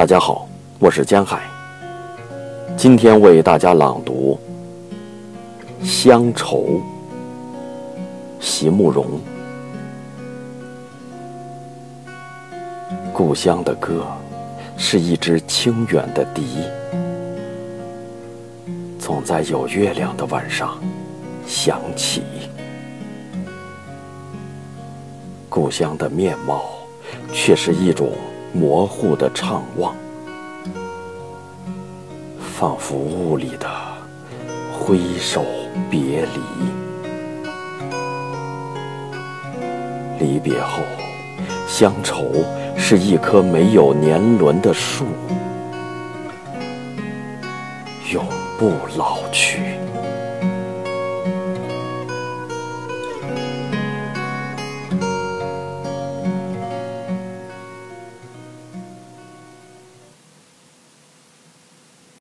大家好，我是江海。今天为大家朗读《乡愁》，席慕容。故乡的歌，是一支清远的笛，总在有月亮的晚上响起。故乡的面貌，却是一种模糊的怅望，仿佛雾里的挥手别离。离别后，乡愁是一棵没有年轮的树，永不老去。